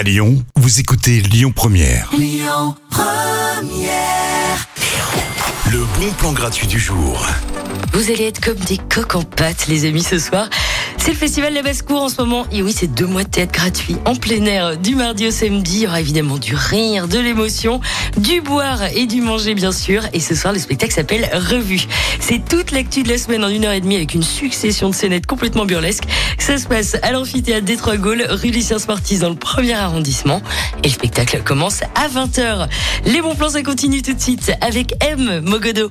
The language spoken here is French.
À Lyon, vous écoutez Lyon Première. Le bon plan gratuit du jour. Vous allez être comme des coques en pâte, les amis, ce soir. C'est le festival La Basse-Cour en ce moment. Et oui, c'est deux mois de théâtre gratuit en plein air du mardi au samedi. Il y aura évidemment du rire, de l'émotion, du boire et du manger, bien sûr. Et ce soir, le spectacle s'appelle Revue. C'est toute l'actu de la semaine en une heure et demie avec une succession de scénettes complètement burlesques. Ça se passe à l'amphithéâtre des Trois Gaules, rue Lucien Smartis dans le premier arrondissement. Et le spectacle commence à 20h. Les bons plans, ça continue tout de suite avec M. Mogodo.